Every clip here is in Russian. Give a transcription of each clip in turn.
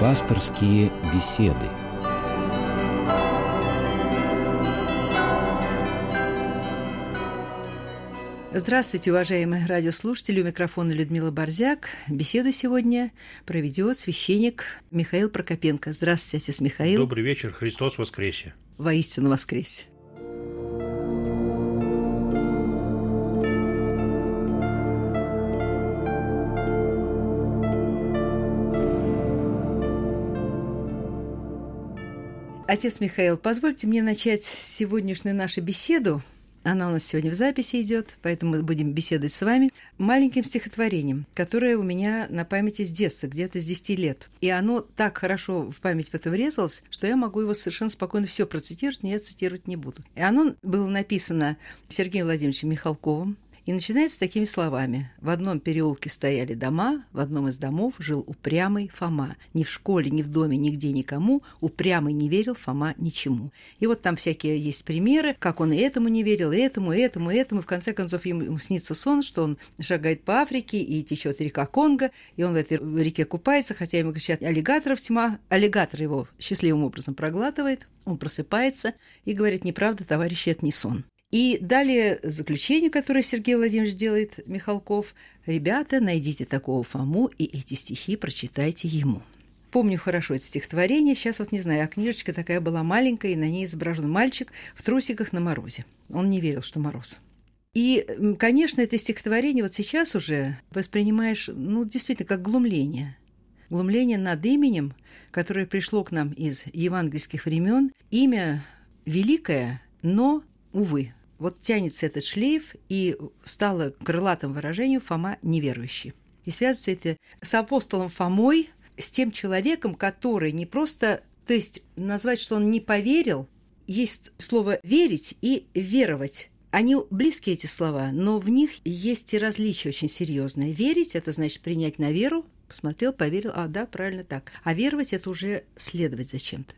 Пасторские беседы. Здравствуйте, уважаемые радиослушатели. У микрофона Людмила Борзяк. Беседу сегодня проведет священник Михаил Прокопенко. Здравствуйте, отец Михаил. Добрый вечер. Христос воскресе. Воистину воскресе. Отец Михаил, позвольте мне начать сегодняшнюю нашу беседу. Она у нас сегодня в записи идет, поэтому мы будем беседовать с вами маленьким стихотворением, которое у меня на памяти с детства, где-то с 10 лет. И оно так хорошо в память это врезалось, что я могу его совершенно спокойно все процитировать, но я цитировать не буду. И оно было написано Сергеем Владимировичем Михалковым, и начинается такими словами. В одном переулке стояли дома, в одном из домов жил упрямый Фома. Ни в школе, ни в доме, нигде никому упрямый не верил Фома ничему. И вот там всякие есть примеры, как он и этому не верил, и этому, и этому, и этому. И в конце концов ему снится сон, что он шагает по Африке, и течет река Конго, и он в этой реке купается, хотя ему кричат аллигаторов тьма. Аллигатор его счастливым образом проглатывает, он просыпается и говорит, неправда, товарищи, это не сон. И далее заключение, которое Сергей Владимирович делает, Михалков. «Ребята, найдите такого Фому, и эти стихи прочитайте ему». Помню хорошо это стихотворение, сейчас вот не знаю, а книжечка такая была маленькая, и на ней изображен мальчик в трусиках на морозе. Он не верил, что мороз. И, конечно, это стихотворение вот сейчас уже воспринимаешь, ну, действительно, как глумление. Глумление над именем, которое пришло к нам из евангельских времен, имя великое, но, увы, вот тянется этот шлейф, и стало крылатым выражением Фома неверующий. И связывается это с апостолом Фомой, с тем человеком, который не просто, то есть назвать, что он не поверил, есть слово «верить» и «веровать». Они близкие, эти слова, но в них есть и различия очень серьезные. Верить – это значит принять на веру, посмотрел, поверил, а да, правильно так. А веровать – это уже следовать зачем-то.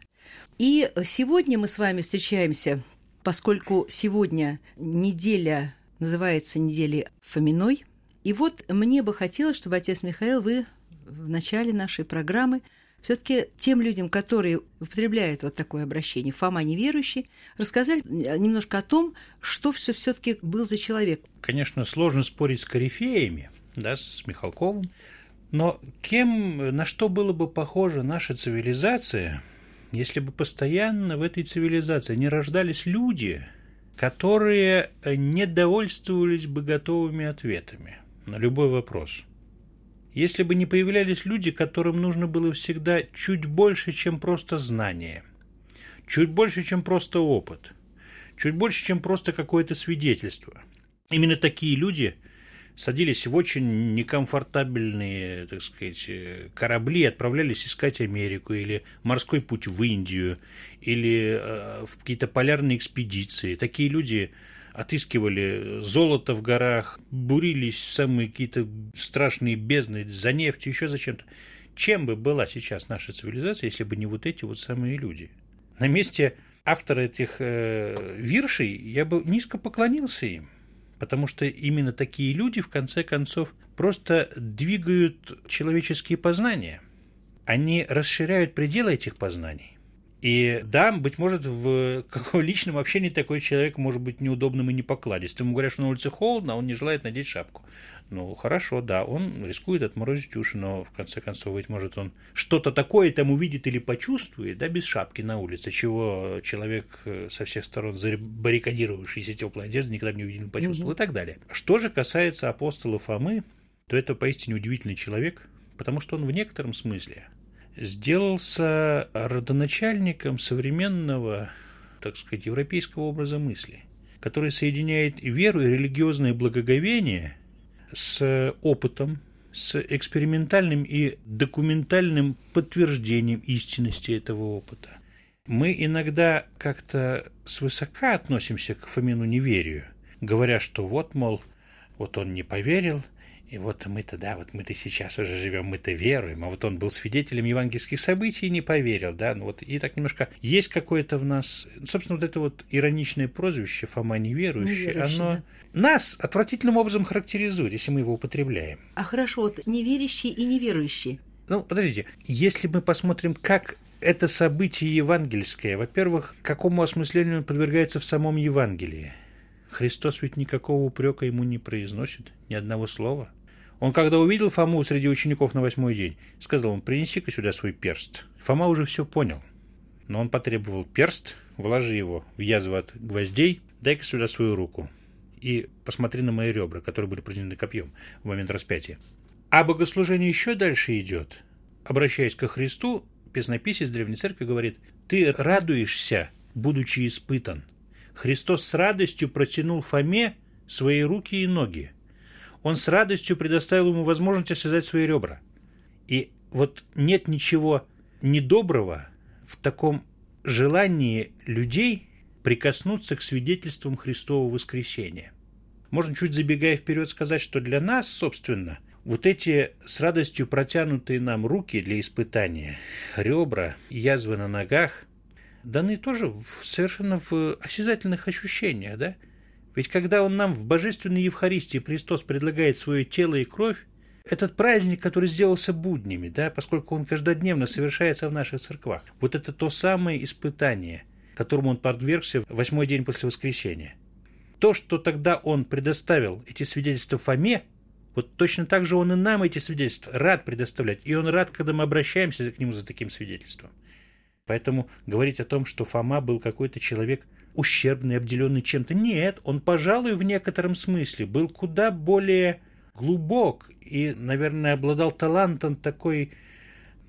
И сегодня мы с вами встречаемся поскольку сегодня неделя называется неделей Фоминой. И вот мне бы хотелось, чтобы, отец Михаил, вы в начале нашей программы все-таки тем людям, которые употребляют вот такое обращение, Фома неверующий, рассказали немножко о том, что все все-таки был за человек. Конечно, сложно спорить с корифеями, да, с Михалковым, но кем, на что было бы похожа наша цивилизация, если бы постоянно в этой цивилизации не рождались люди, которые не довольствовались бы готовыми ответами на любой вопрос. Если бы не появлялись люди, которым нужно было всегда чуть больше, чем просто знание, чуть больше, чем просто опыт, чуть больше, чем просто какое-то свидетельство. Именно такие люди – садились в очень некомфортабельные, так сказать, корабли, отправлялись искать Америку или морской путь в Индию или э, в какие-то полярные экспедиции. Такие люди отыскивали золото в горах, бурились в самые какие-то страшные бездны за нефтью, еще зачем-то. Чем бы была сейчас наша цивилизация, если бы не вот эти вот самые люди? На месте автора этих э, виршей я бы низко поклонился им – потому что именно такие люди, в конце концов, просто двигают человеческие познания. Они расширяют пределы этих познаний. И да, быть может, в каком личном общении такой человек может быть неудобным и непокладистым. Ему говорят, что на улице холодно, а он не желает надеть шапку. Ну, хорошо, да, он рискует отморозить уши, но в конце концов, быть может, он что-то такое там увидит или почувствует, да, без шапки на улице, чего человек э, со всех сторон забаррикадировавшийся теплой одежды никогда не увидел, не почувствовал mm-hmm. и так далее. Что же касается апостола Фомы, то это поистине удивительный человек, потому что он в некотором смысле сделался родоначальником современного, так сказать, европейского образа мысли, который соединяет веру и религиозное благоговение – с опытом, с экспериментальным и документальным подтверждением истинности этого опыта. Мы иногда как-то свысока относимся к Фомину неверию, говоря, что вот, мол, вот он не поверил – и вот мы-то, да, вот мы-то сейчас уже живем, мы-то веруем, а вот он был свидетелем евангельских событий и не поверил, да, ну вот и так немножко есть какое-то в нас, собственно, вот это вот ироничное прозвище Фома неверующий, неверующий оно да. нас отвратительным образом характеризует, если мы его употребляем. А хорошо, вот неверящий и неверующий. Ну, подождите, если мы посмотрим, как это событие евангельское, во-первых, какому осмыслению он подвергается в самом Евангелии? Христос ведь никакого упрека ему не произносит, ни одного слова. Он, когда увидел Фому среди учеников на восьмой день, сказал ему, принеси-ка сюда свой перст. Фома уже все понял. Но он потребовал перст, вложи его в язву от гвоздей, дай-ка сюда свою руку и посмотри на мои ребра, которые были пронзены копьем в момент распятия. А богослужение еще дальше идет. Обращаясь ко Христу, песнописец Древней Церкви говорит, «Ты радуешься, будучи испытан». Христос с радостью протянул Фоме свои руки и ноги. Он с радостью предоставил ему возможность связать свои ребра. И вот нет ничего недоброго в таком желании людей прикоснуться к свидетельствам Христового воскресения. Можно чуть забегая вперед сказать, что для нас, собственно, вот эти с радостью протянутые нам руки для испытания, ребра, язвы на ногах, даны тоже в, совершенно в осязательных ощущениях, да? Ведь когда он нам в божественной Евхаристии Христос предлагает свое тело и кровь, этот праздник, который сделался буднями, да, поскольку он каждодневно совершается в наших церквах, вот это то самое испытание, которому он подвергся в восьмой день после воскресения. То, что тогда он предоставил эти свидетельства Фоме, вот точно так же он и нам эти свидетельства рад предоставлять. И он рад, когда мы обращаемся к нему за таким свидетельством. Поэтому говорить о том, что Фома был какой-то человек ущербный, обделенный чем-то, нет, он, пожалуй, в некотором смысле был куда более глубок и, наверное, обладал талантом такой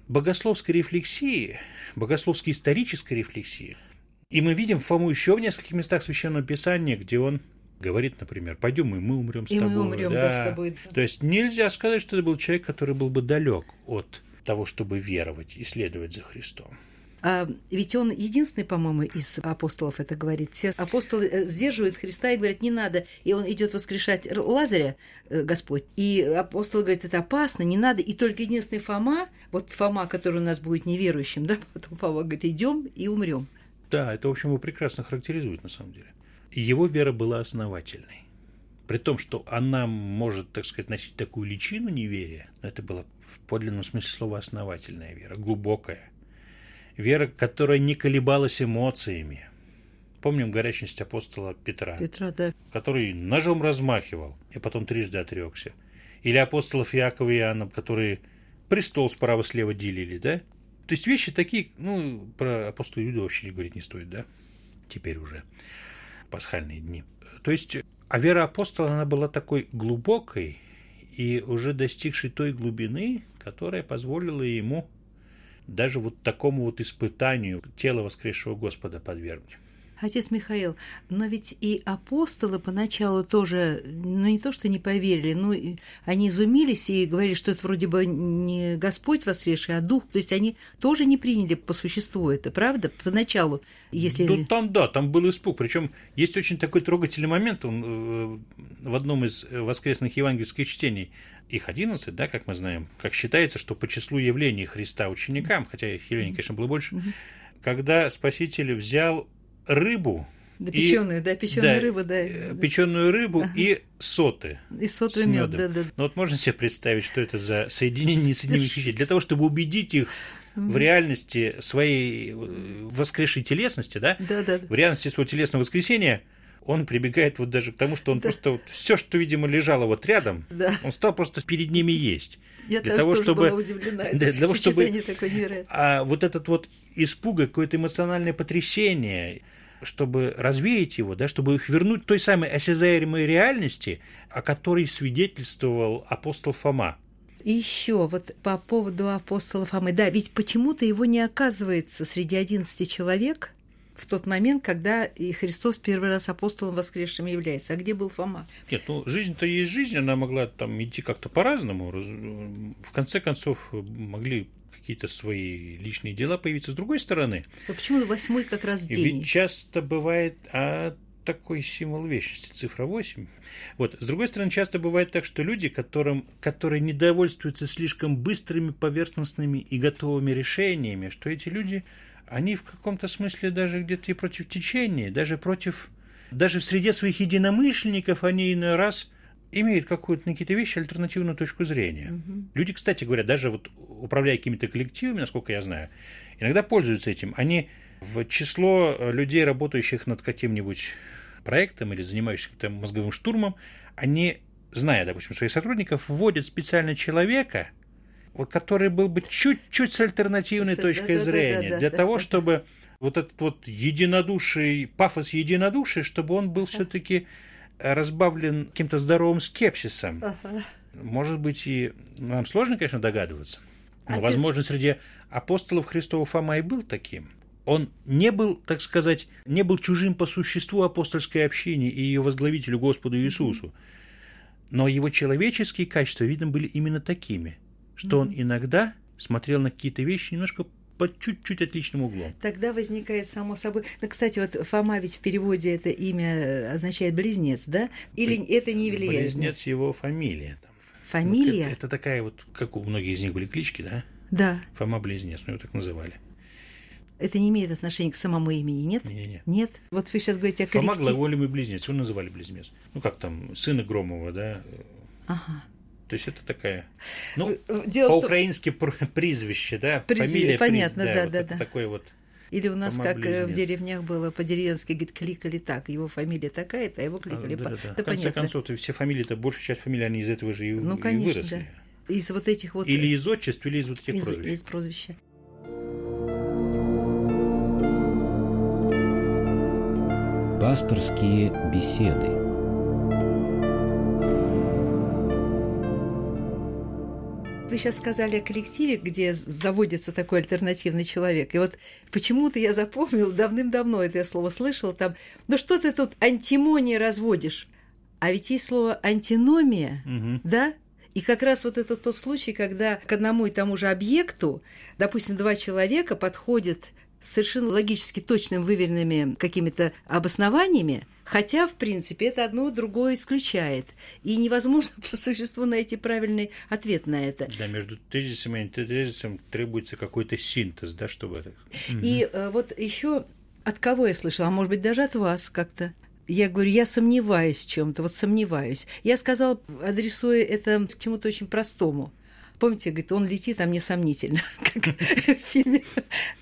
богословской рефлексии, богословской исторической рефлексии. И мы видим Фому еще в нескольких местах Священного Писания, где он говорит, например, пойдем и мы умрем с и тобой. Мы умрем, да. Да, с тобой. То есть нельзя сказать, что это был человек, который был бы далек от того, чтобы веровать и следовать за Христом. А ведь он единственный, по-моему, из апостолов это говорит. Все апостолы э, сдерживают Христа и говорят, не надо. И он идет воскрешать Лазаря, э, Господь. И апостол говорит, это опасно, не надо. И только единственный Фома, вот Фома, который у нас будет неверующим, да, потом Фома говорит, идем и умрем. Да, это, в общем, его прекрасно характеризует на самом деле. Его вера была основательной. При том, что она может, так сказать, носить такую личину неверия, но это была в подлинном смысле слова основательная вера, глубокая. Вера, которая не колебалась эмоциями. Помним горячность апостола Петра, Петра да. который ножом размахивал и потом трижды отрекся. Или апостолов Якова и Иоанна, которые престол справа-слева делили, да? То есть вещи такие, ну, про апостола Иуду вообще не говорить не стоит, да? Теперь уже пасхальные дни. То есть, а вера апостола, она была такой глубокой и уже достигшей той глубины, которая позволила ему даже вот такому вот испытанию тела воскресшего Господа подвергнуть. Отец Михаил, но ведь и апостолы поначалу тоже, ну не то, что не поверили, но они изумились и говорили, что это вроде бы не Господь воскресший, а Дух. То есть они тоже не приняли по существу это, правда? Поначалу, если... Ну там, да, там был испуг. Причем есть очень такой трогательный момент он, э, в одном из воскресных евангельских чтений их 11, да, как мы знаем, как считается, что по числу явлений Христа ученикам, хотя их явлений, конечно, было больше, когда Спаситель взял рыбу. Да, печеную, и, да, печеную да, рыбу, да. Э, печеную рыбу ага. и соты. И соты мед, да, да. Ну вот можно себе представить, что это за соединение несоединимых вещей. Для того, чтобы убедить их в реальности своей э, воскресшей телесности, да, да, да, в реальности своего телесного воскресения, он прибегает вот даже к тому, что он да. просто вот все, что, видимо, лежало вот рядом, да. он стал просто перед ними есть. Я для того, чтобы, была удивлена. Да, для того, чтобы а вот этот вот испуг, какое-то эмоциональное потрясение, чтобы развеять его, да, чтобы их вернуть той самой осязаемой реальности, о которой свидетельствовал апостол Фома. И еще вот по поводу апостола Фомы. Да, ведь почему-то его не оказывается среди 11 человек в тот момент, когда и Христос первый раз апостолом воскресшим является. А где был Фома? Нет, ну жизнь-то есть жизнь, она могла там идти как-то по-разному. В конце концов, могли какие-то свои личные дела появиться. С другой стороны... А почему восьмой как раз день? Ведь часто бывает а такой символ вечности, цифра 8. Вот. С другой стороны, часто бывает так, что люди, которым, которые недовольствуются слишком быстрыми, поверхностными и готовыми решениями, что эти люди, они в каком-то смысле даже где-то и против течения, даже против... Даже в среде своих единомышленников они иной раз имеет какую-то на какие-то вещи альтернативную точку зрения. Угу. Люди, кстати говоря, даже вот управляя какими-то коллективами, насколько я знаю, иногда пользуются этим. Они в число людей, работающих над каким-нибудь проектом или занимающихся мозговым штурмом, они, зная, допустим, своих сотрудников, вводят специально человека, вот, который был бы чуть-чуть с альтернативной с, точкой да, зрения, да, да, для да, того, да, чтобы вот этот вот единодуший, пафос единодушия, чтобы он был все-таки разбавлен каким-то здоровым скепсисом. Ага. Может быть, и нам сложно, конечно, догадываться. Но, а возможно, среди апостолов Христова Фома и был таким. Он не был, так сказать, не был чужим по существу апостольской общине и ее возглавителю Господу Иисусу. Но его человеческие качества, видно, были именно такими, что он иногда смотрел на какие-то вещи немножко под чуть-чуть отличным углом. Тогда возникает само собой... Ну, кстати, вот Фома ведь в переводе это имя означает близнец, да? Или Бли... это не влияет? Близнец его фамилия. Там. Фамилия? Вот это, это такая вот, как у многих из них были клички, да? Да. Фома близнец, мы его так называли. Это не имеет отношения к самому имени, нет? Не, не. Нет? Вот вы сейчас говорите о коллективе. Фома глаголемый близнец, его называли близнец. Ну, как там, сына Громова, да? Ага. То есть это такая, ну, Дело по-украински том... призвище, да, Призв... фамилия. Понятно, приз... да, да, вот да. Такой вот. Или у нас, как близнец. в деревнях было, по-деревенски, говорит, кликали так, его фамилия такая-то, а его кликали а, да, по... да, да. да в конце понятно. концов, все фамилии-то, большая часть фамилий, они из этого же и, ну, конечно, и выросли. Да. Из вот этих вот... Или из отчеств, или из вот этих из, прозвищ. Из прозвища. Пасторские беседы. Вы сейчас сказали о коллективе, где заводится такой альтернативный человек. И вот почему-то я запомнил, давным-давно это я слово слышала, там, ну что ты тут антимония разводишь? А ведь есть слово антиномия, угу. да? И как раз вот это тот случай, когда к одному и тому же объекту, допустим, два человека подходят совершенно логически точным, выверенными какими-то обоснованиями, хотя, в принципе, это одно другое исключает. И невозможно по существу найти правильный ответ на это. Да, между тезисом и антитезисом требуется какой-то синтез, да, чтобы... И э, вот еще от кого я слышала, а может быть, даже от вас как-то. Я говорю, я сомневаюсь в чем-то, вот сомневаюсь. Я сказала, адресуя это к чему-то очень простому. Помните, говорит, он летит, а мне сомнительно, как в фильме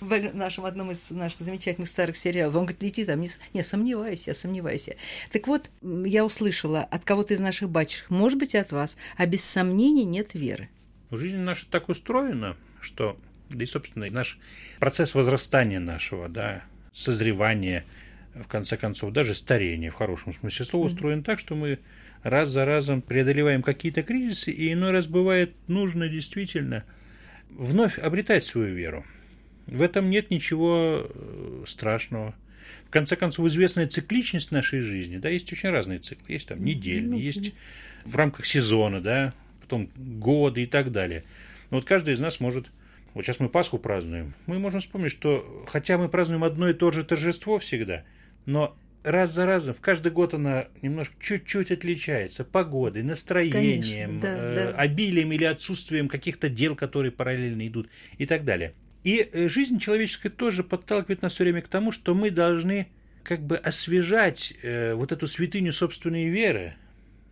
в нашем, одном из наших замечательных старых сериалов. Он говорит, летит, а мне... Не, сомневаюсь, я сомневаюсь. Так вот, я услышала от кого-то из наших батюшек, может быть, от вас, а без сомнений нет веры. Жизнь наша так устроена, что, да и, собственно, наш процесс возрастания нашего, да, созревания, в конце концов, даже старения, в хорошем смысле слова, устроен так, что мы раз за разом преодолеваем какие-то кризисы, и иной раз бывает нужно действительно вновь обретать свою веру. В этом нет ничего э, страшного. В конце концов, известная цикличность нашей жизни, да, есть очень разные циклы. Есть там недельные, ну, есть в рамках сезона, да, потом годы и так далее. Но вот каждый из нас может вот сейчас мы Пасху празднуем. Мы можем вспомнить, что хотя мы празднуем одно и то же торжество всегда, но раз за разом, в каждый год она немножко чуть-чуть отличается погодой, настроением, Конечно, да, э, да. обилием или отсутствием каких-то дел, которые параллельно идут и так далее. И э, жизнь человеческая тоже подталкивает нас все время к тому, что мы должны как бы освежать э, вот эту святыню собственной веры,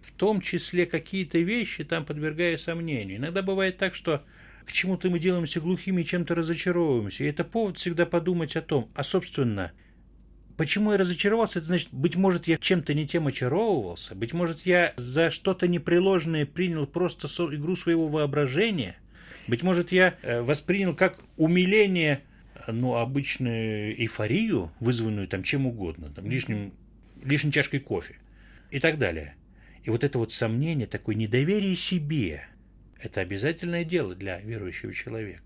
в том числе какие-то вещи там подвергая сомнению. Иногда бывает так, что к чему-то мы делаемся глухими и чем-то разочаровываемся. И это повод всегда подумать о том, а собственно – Почему я разочаровался? Это значит, быть может, я чем-то не тем очаровывался, быть может, я за что-то непреложное принял просто игру своего воображения, быть может, я э, воспринял как умиление, ну, обычную эйфорию, вызванную там чем угодно, там, лишним, лишней чашкой кофе и так далее. И вот это вот сомнение, такое недоверие себе, это обязательное дело для верующего человека.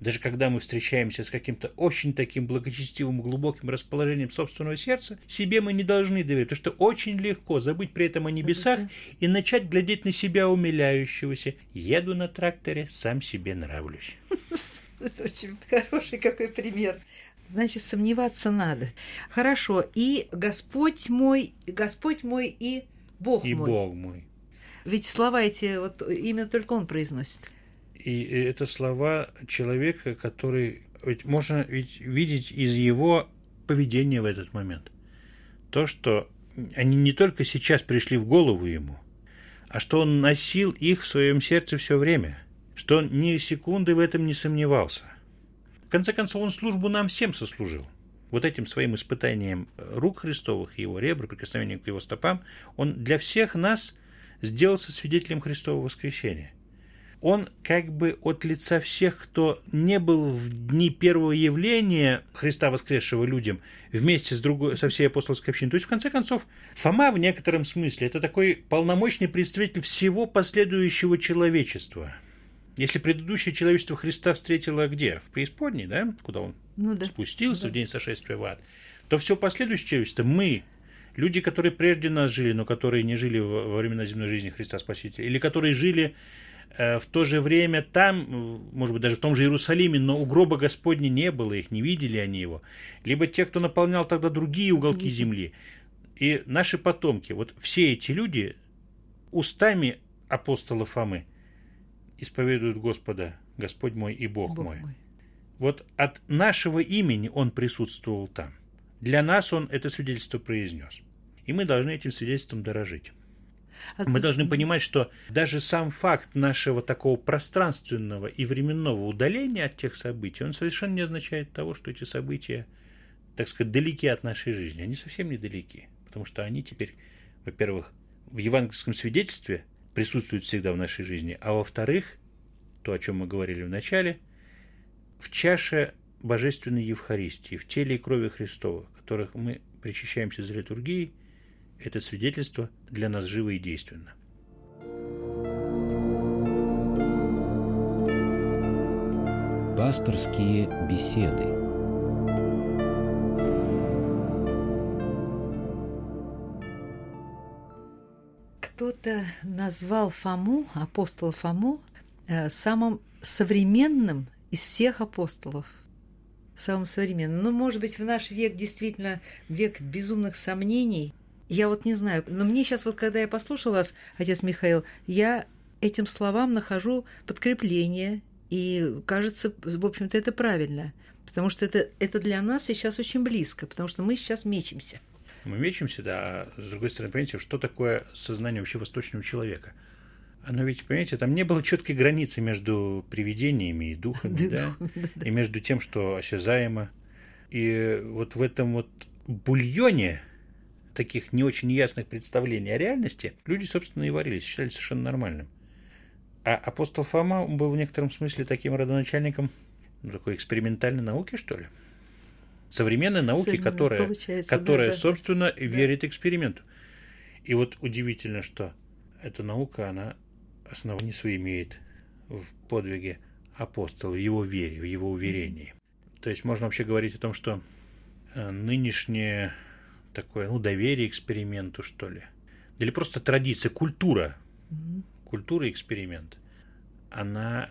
Даже когда мы встречаемся с каким-то очень таким благочестивым, глубоким расположением собственного сердца, себе мы не должны доверять, потому что очень легко забыть при этом о небесах и начать глядеть на себя умиляющегося. Еду на тракторе, сам себе нравлюсь. Это очень хороший какой пример. Значит, сомневаться надо. Хорошо. И Господь мой, Господь мой и Бог и мой. И Бог мой. Ведь слова эти, вот именно только он произносит. И это слова человека, который ведь можно ведь видеть из его поведения в этот момент. То, что они не только сейчас пришли в голову ему, а что он носил их в своем сердце все время, что он ни секунды в этом не сомневался. В конце концов, он службу нам всем сослужил. Вот этим своим испытанием рук Христовых, его ребра, прикосновением к его стопам, он для всех нас сделался свидетелем Христового воскресения он как бы от лица всех, кто не был в дни первого явления Христа воскресшего людям вместе с другой, со всей апостольской общиной. То есть, в конце концов, Фома в некотором смысле это такой полномочный представитель всего последующего человечества. Если предыдущее человечество Христа встретило где? В преисподней, да? Куда он ну, да. спустился да. в день сошествия в ад. То все последующее человечество, мы, люди, которые прежде нас жили, но которые не жили во времена земной жизни Христа Спасителя, или которые жили в то же время там, может быть, даже в том же Иерусалиме, но у гроба Господня не было, их не видели они его. Либо те, кто наполнял тогда другие уголки земли. И наши потомки, вот все эти люди устами апостола Фомы исповедуют Господа, Господь мой и Бог, Бог мой. мой. Вот от нашего имени он присутствовал там. Для нас он это свидетельство произнес. И мы должны этим свидетельством дорожить. Мы должны понимать, что даже сам факт нашего такого пространственного и временного удаления от тех событий, он совершенно не означает того, что эти события, так сказать, далеки от нашей жизни. Они совсем недалеки, потому что они теперь, во-первых, в евангельском свидетельстве присутствуют всегда в нашей жизни, а во-вторых, то, о чем мы говорили в начале, в чаше Божественной Евхаристии, в теле и крови Христова, которых мы причащаемся за литургией, это свидетельство для нас живо и действенно. Пасторские беседы. Кто-то назвал Фому, апостола Фому, э, самым современным из всех апостолов самым современным. Ну, может быть, в наш век действительно век безумных сомнений, я вот не знаю, но мне сейчас вот, когда я послушал вас, отец Михаил, я этим словам нахожу подкрепление, и кажется, в общем-то, это правильно, потому что это, это для нас сейчас очень близко, потому что мы сейчас мечемся. Мы мечемся, да, а с другой стороны, понимаете, что такое сознание вообще восточного человека? Оно ведь, понимаете, там не было четкой границы между привидениями и духами, да, и между тем, что осязаемо. И вот в этом вот бульоне таких не очень ясных представлений о реальности, люди, собственно, и варились, считали совершенно нормальным. А апостол Фома был в некотором смысле таким родоначальником ну, такой экспериментальной науки, что ли? Современной науки, которая, которая да, собственно, да. верит эксперименту. И вот удивительно, что эта наука, она основание свое имеет в подвиге апостола, в его вере, в его уверении. То есть можно вообще говорить о том, что э, нынешнее такое, ну, доверие эксперименту, что ли. Или просто традиция, культура. Mm-hmm. Культура эксперимент. Она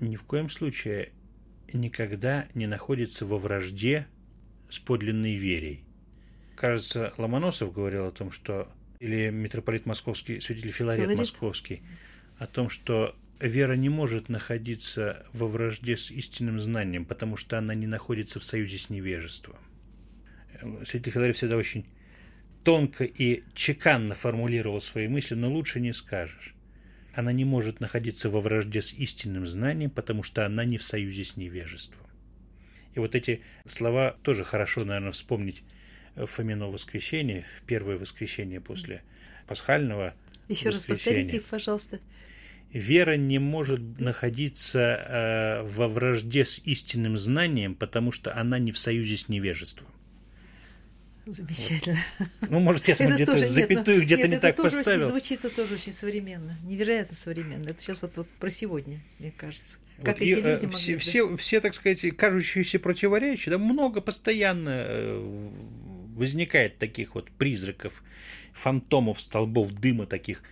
ни в коем случае никогда не находится во вражде с подлинной верой. Кажется, Ломоносов говорил о том, что или митрополит Московский, святитель Филарет, Филарет Московский, о том, что вера не может находиться во вражде с истинным знанием, потому что она не находится в союзе с невежеством. Святитель Филарет всегда очень тонко и чеканно формулировал свои мысли, но лучше не скажешь. Она не может находиться во вражде с истинным знанием, потому что она не в союзе с невежеством. И вот эти слова тоже хорошо, наверное, вспомнить в Фомино воскресенье, в первое воскресенье после пасхального Еще раз повторите их, пожалуйста. Вера не может находиться э, во вражде с истинным знанием, потому что она не в союзе с невежеством. Замечательно. Ну, может, я там где-то тоже, запятую где-то не так поставил. Звучит это тоже очень современно, невероятно современно. Это сейчас вот, вот про сегодня, мне кажется. Как вот эти и, люди могли все, все, все, так сказать, кажущиеся противоречия, да, много постоянно э, возникает таких вот призраков, фантомов, столбов дыма таких,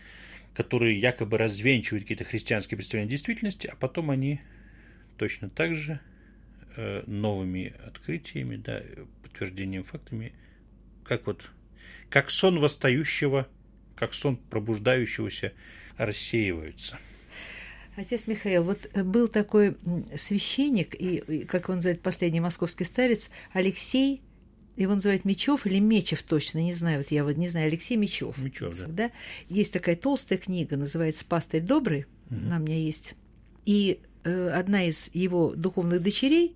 которые якобы развенчивают какие-то христианские представления действительности, а потом они точно так же э, новыми открытиями, да, подтверждением фактами как вот, как сон восстающего, как сон пробуждающегося рассеиваются. Отец Михаил, вот был такой священник, и, как он называет, последний московский старец, Алексей его называют Мечев или Мечев точно, не знаю, вот я вот не знаю, Алексей Мечев. Мечев, да. да. Есть такая толстая книга, называется «Пастырь добрый», угу. она у меня есть. И э, одна из его духовных дочерей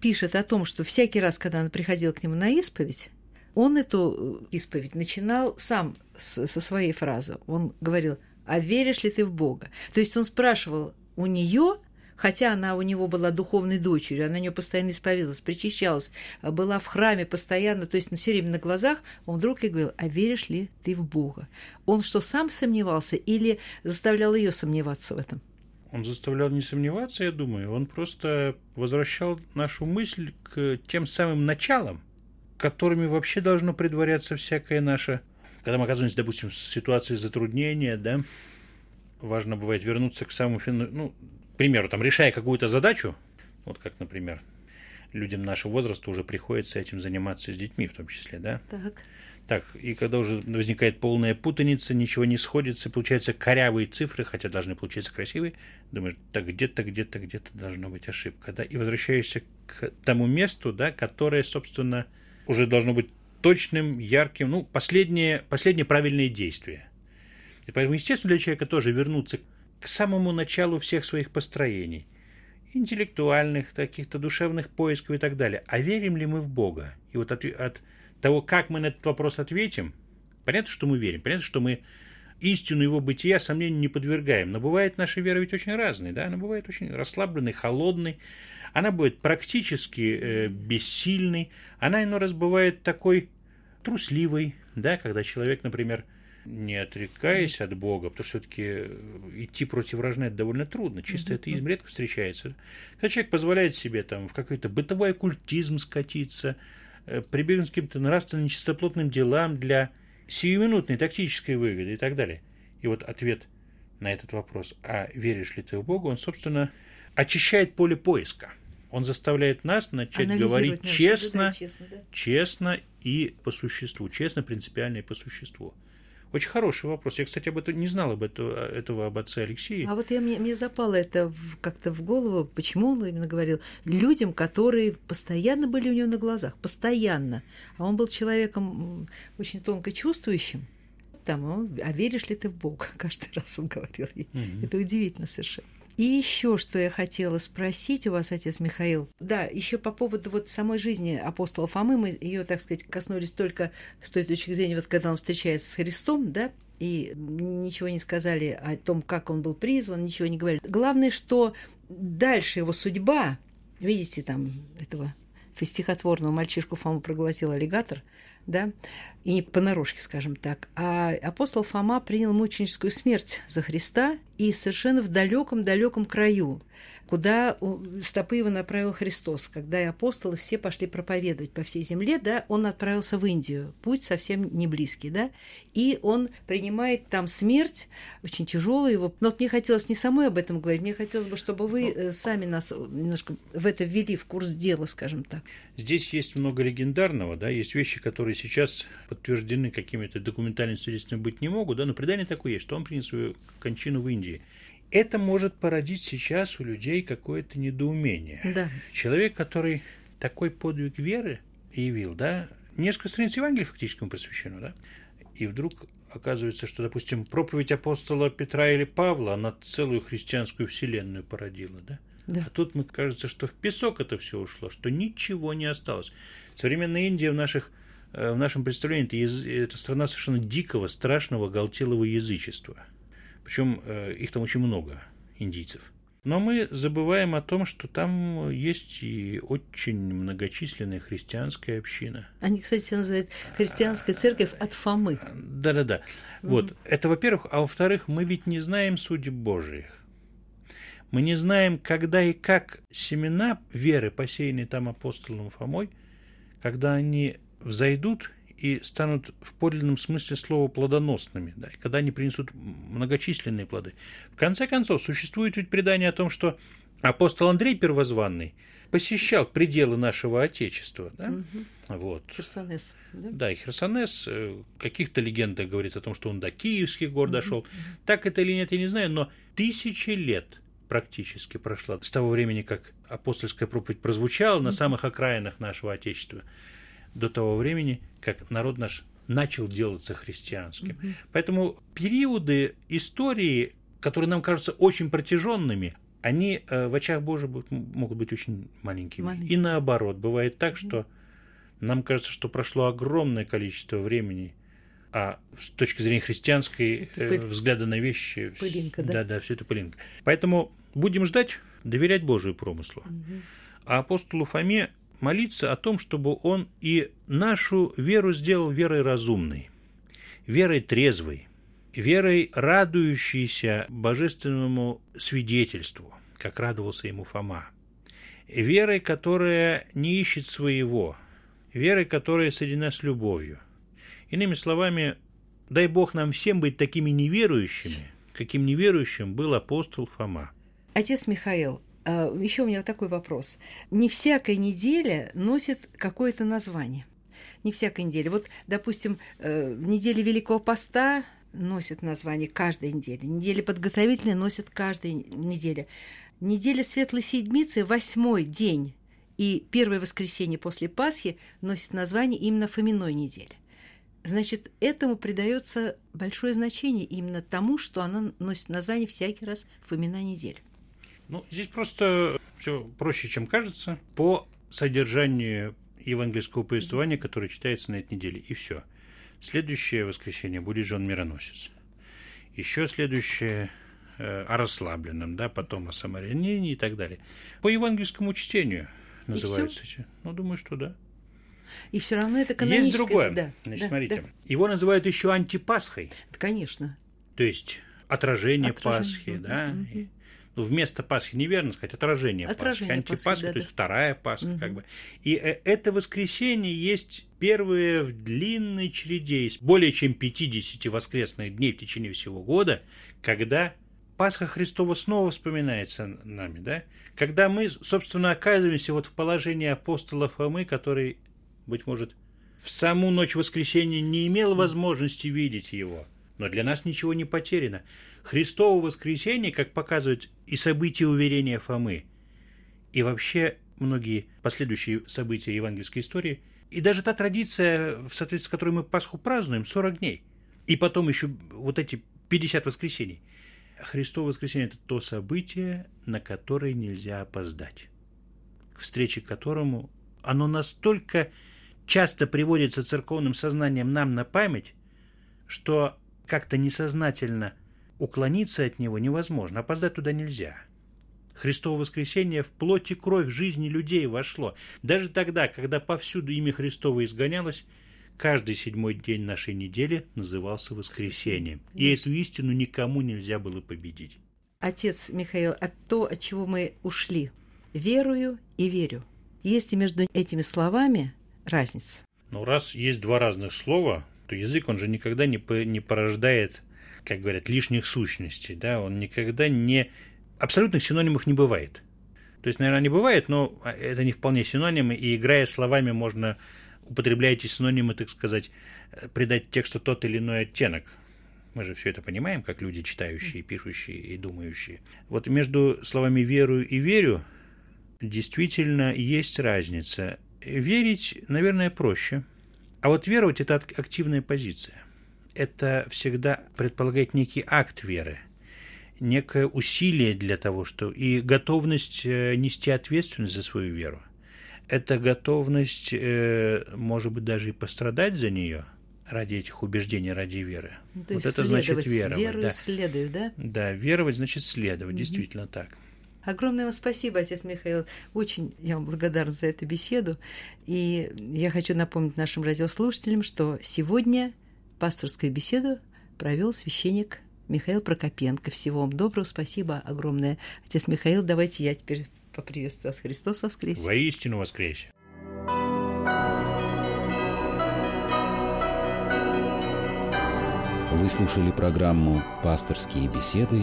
пишет о том, что всякий раз, когда она приходила к нему на исповедь, он эту э, исповедь начинал сам со своей фразы. Он говорил, а веришь ли ты в Бога? То есть он спрашивал у нее, хотя она у него была духовной дочерью, она у нее постоянно исповедовалась, причащалась, была в храме постоянно, то есть ну, все время на глазах, он вдруг ей говорил, а веришь ли ты в Бога? Он что, сам сомневался или заставлял ее сомневаться в этом? Он заставлял не сомневаться, я думаю. Он просто возвращал нашу мысль к тем самым началам, которыми вообще должно предваряться всякое наше... Когда мы оказываемся, допустим, в ситуации затруднения, да, важно бывает вернуться к самому фину... Ну, к примеру, там, решая какую-то задачу, вот как, например, людям нашего возраста уже приходится этим заниматься с детьми в том числе, да? Так. Так, и когда уже возникает полная путаница, ничего не сходится, получаются корявые цифры, хотя должны получиться красивые, думаешь, так где-то, где-то, где-то должна быть ошибка, да, и возвращаешься к тому месту, да, которое, собственно, уже должно быть точным, ярким, ну, последнее, последнее правильное действие. И поэтому, естественно, для человека тоже вернуться к самому началу всех своих построений, интеллектуальных, каких-то душевных поисков и так далее. А верим ли мы в Бога? И вот от, от того, как мы на этот вопрос ответим, понятно, что мы верим, понятно, что мы истину его бытия сомнению не подвергаем. Но бывает наша вера ведь очень разной, да, она бывает очень расслабленной, холодной, она бывает практически э, бессильной, она иной раз бывает такой трусливой, да, когда человек, например, не отрекаясь от Бога, потому что все-таки э, идти против рожна это довольно трудно, чисто это изм редко встречается. Когда человек позволяет себе там в какой-то бытовой оккультизм скатиться, Э, прибегнуть к каким-то нравственным нечистоплотным делам для сиюминутной тактической выгоды и так далее. И вот ответ на этот вопрос, а веришь ли ты в Бога, он, собственно, очищает поле поиска. Он заставляет нас начать говорить честно, честно, да. честно и по существу, честно, принципиально и по существу. Очень хороший вопрос. Я, кстати, об этом не знал об этого, этого об отце Алексее. А вот я, мне, мне запало это как-то в голову, почему он именно говорил людям, которые постоянно были у него на глазах, постоянно. А он был человеком очень тонко чувствующим. Там, он, а веришь ли ты в Бога? Каждый раз он говорил. Mm-hmm. Это удивительно совершенно. И еще что я хотела спросить у вас, отец Михаил. Да, еще по поводу вот самой жизни апостола Фомы, мы ее, так сказать, коснулись только с той точки зрения, вот когда он встречается с Христом, да, и ничего не сказали о том, как он был призван, ничего не говорили. Главное, что дальше его судьба, видите, там этого стихотворного мальчишку Фому проглотил аллигатор, да, и не понарошке, скажем так. А апостол Фома принял мученическую смерть за Христа и совершенно в далеком-далеком краю куда стопы его направил Христос. Когда и апостолы все пошли проповедовать по всей земле, да, он отправился в Индию. Путь совсем не близкий, да, и он принимает там смерть, очень тяжелую его. Но вот мне хотелось не самой об этом говорить, мне хотелось бы, чтобы вы э, сами нас немножко в это ввели, в курс дела, скажем так. Здесь есть много легендарного, да, есть вещи, которые сейчас подтверждены какими-то документальными свидетельствами быть не могут, да, но предание такое есть, что он принял свою кончину в Индии это может породить сейчас у людей какое-то недоумение. Да. Человек, который такой подвиг веры явил, да, несколько страниц Евангелия фактически ему посвящено, да, и вдруг оказывается, что, допустим, проповедь апостола Петра или Павла, она целую христианскую вселенную породила, да? Да. А тут, мы кажется, что в песок это все ушло, что ничего не осталось. Современная Индия в, наших, э, в нашем представлении это, это страна совершенно дикого, страшного, галтелого язычества – причем э, их там очень много, индийцев. Но мы забываем о том, что там есть и очень многочисленная христианская община. Они, кстати, называют христианская церковь от Фомы. Да-да-да. Вот. Это, во-первых. А во-вторых, мы ведь не знаем судеб Божиих. Мы не знаем, когда и как семена веры, посеянные там апостолом Фомой, когда они взойдут и станут в подлинном смысле слова плодоносными, да, и когда они принесут многочисленные плоды. В конце концов, существует ведь предание о том, что апостол Андрей Первозванный посещал пределы нашего Отечества. Да? Угу. Вот. Херсонес. Да? да, и Херсонес. Э, каких-то легендах говорится о том, что он до Киевских гор угу. дошел. Так это или нет, я не знаю, но тысячи лет практически прошло с того времени, как апостольская проповедь прозвучала на самых окраинах нашего Отечества. До того времени, как народ наш начал делаться христианским. Угу. Поэтому периоды истории, которые нам кажутся очень протяженными, они э, в очах Божьих могут быть очень маленькими. Маленькие. И наоборот, бывает так, что нам кажется, что прошло огромное количество времени, а с точки зрения христианской э, взгляда на вещи... Пылинка, да? Да, да, все это пылинка. Поэтому будем ждать, доверять Божию промыслу. Угу. А апостолу Фоме молиться о том, чтобы он и нашу веру сделал верой разумной, верой трезвой, верой радующейся божественному свидетельству, как радовался ему Фома, верой, которая не ищет своего, верой, которая соединена с любовью. Иными словами, дай Бог нам всем быть такими неверующими, каким неверующим был апостол Фома. Отец Михаил, еще у меня такой вопрос. Не всякая неделя носит какое-то название. Не всякая неделя. Вот, допустим, э, неделя Великого Поста носит название каждой недели. Неделя подготовительная носит каждая неделя. Неделя Светлой Седмицы, восьмой день и первое воскресенье после Пасхи носит название именно Фоминой недели. Значит, этому придается большое значение именно тому, что она носит название всякий раз Фомина неделя. Ну, здесь просто все проще, чем кажется, по содержанию евангельского повествования, которое читается на этой неделе, и все. Следующее воскресенье будет Жон Мироносец. Еще следующее э, о расслабленном, да, потом о самарянине и так далее. По евангельскому чтению называются эти. Ну, думаю, что да. И все равно это каноническое. Есть другое. Да, Значит, да, смотрите. Да. Его называют еще антипасхой. Да, конечно. То есть отражение, отражение. Пасхи, угу, да. Угу вместо Пасхи неверно сказать, отражение, отражение Пасхи, антипасха, да, то есть да. вторая Пасха, угу. как бы. И э, это воскресенье есть первое в длинной череде, есть более чем 50 воскресных дней в течение всего года, когда Пасха Христова снова вспоминается нами, да? Когда мы, собственно, оказываемся вот в положении апостола Фомы, который, быть может, в саму ночь воскресенья не имел возможности видеть его, но для нас ничего не потеряно. Христово воскресенье, как показывают и события уверения Фомы, и вообще многие последующие события евангельской истории, и даже та традиция, в соответствии с которой мы Пасху празднуем, 40 дней, и потом еще вот эти 50 воскресений. Христово воскресенье – это то событие, на которое нельзя опоздать, к встрече которому оно настолько часто приводится церковным сознанием нам на память, что как-то несознательно – Уклониться от него невозможно, опоздать туда нельзя. Христово воскресение в плоть и кровь жизни людей вошло. Даже тогда, когда повсюду имя Христово изгонялось, каждый седьмой день нашей недели назывался воскресением. И эту истину никому нельзя было победить. Отец Михаил, от то, от чего мы ушли, верую и верю. Есть ли между этими словами разница? Ну, раз есть два разных слова, то язык, он же никогда не, по, не порождает как говорят, лишних сущностей, да, он никогда не... Абсолютных синонимов не бывает. То есть, наверное, не бывает, но это не вполне синонимы, и играя словами можно, употреблять эти синонимы, так сказать, придать тексту тот или иной оттенок. Мы же все это понимаем, как люди читающие, пишущие и думающие. Вот между словами «верую» и «верю» действительно есть разница. Верить, наверное, проще. А вот веровать – это активная позиция это всегда предполагает некий акт веры, некое усилие для того, что и готовность э, нести ответственность за свою веру. Это готовность, э, может быть, даже и пострадать за нее ради этих убеждений, ради веры. Ну, то вот это значит веровать. Веру да. следую, да? Да, веровать значит следовать, угу. действительно так. Огромное вам спасибо, отец Михаил. Очень я вам благодарна за эту беседу. И я хочу напомнить нашим радиослушателям, что сегодня пасторскую беседу провел священник Михаил Прокопенко. Всего вам доброго, спасибо огромное. Отец Михаил, давайте я теперь поприветствую вас. Христос воскресе. Воистину воскресе. Вы слушали программу «Пасторские беседы»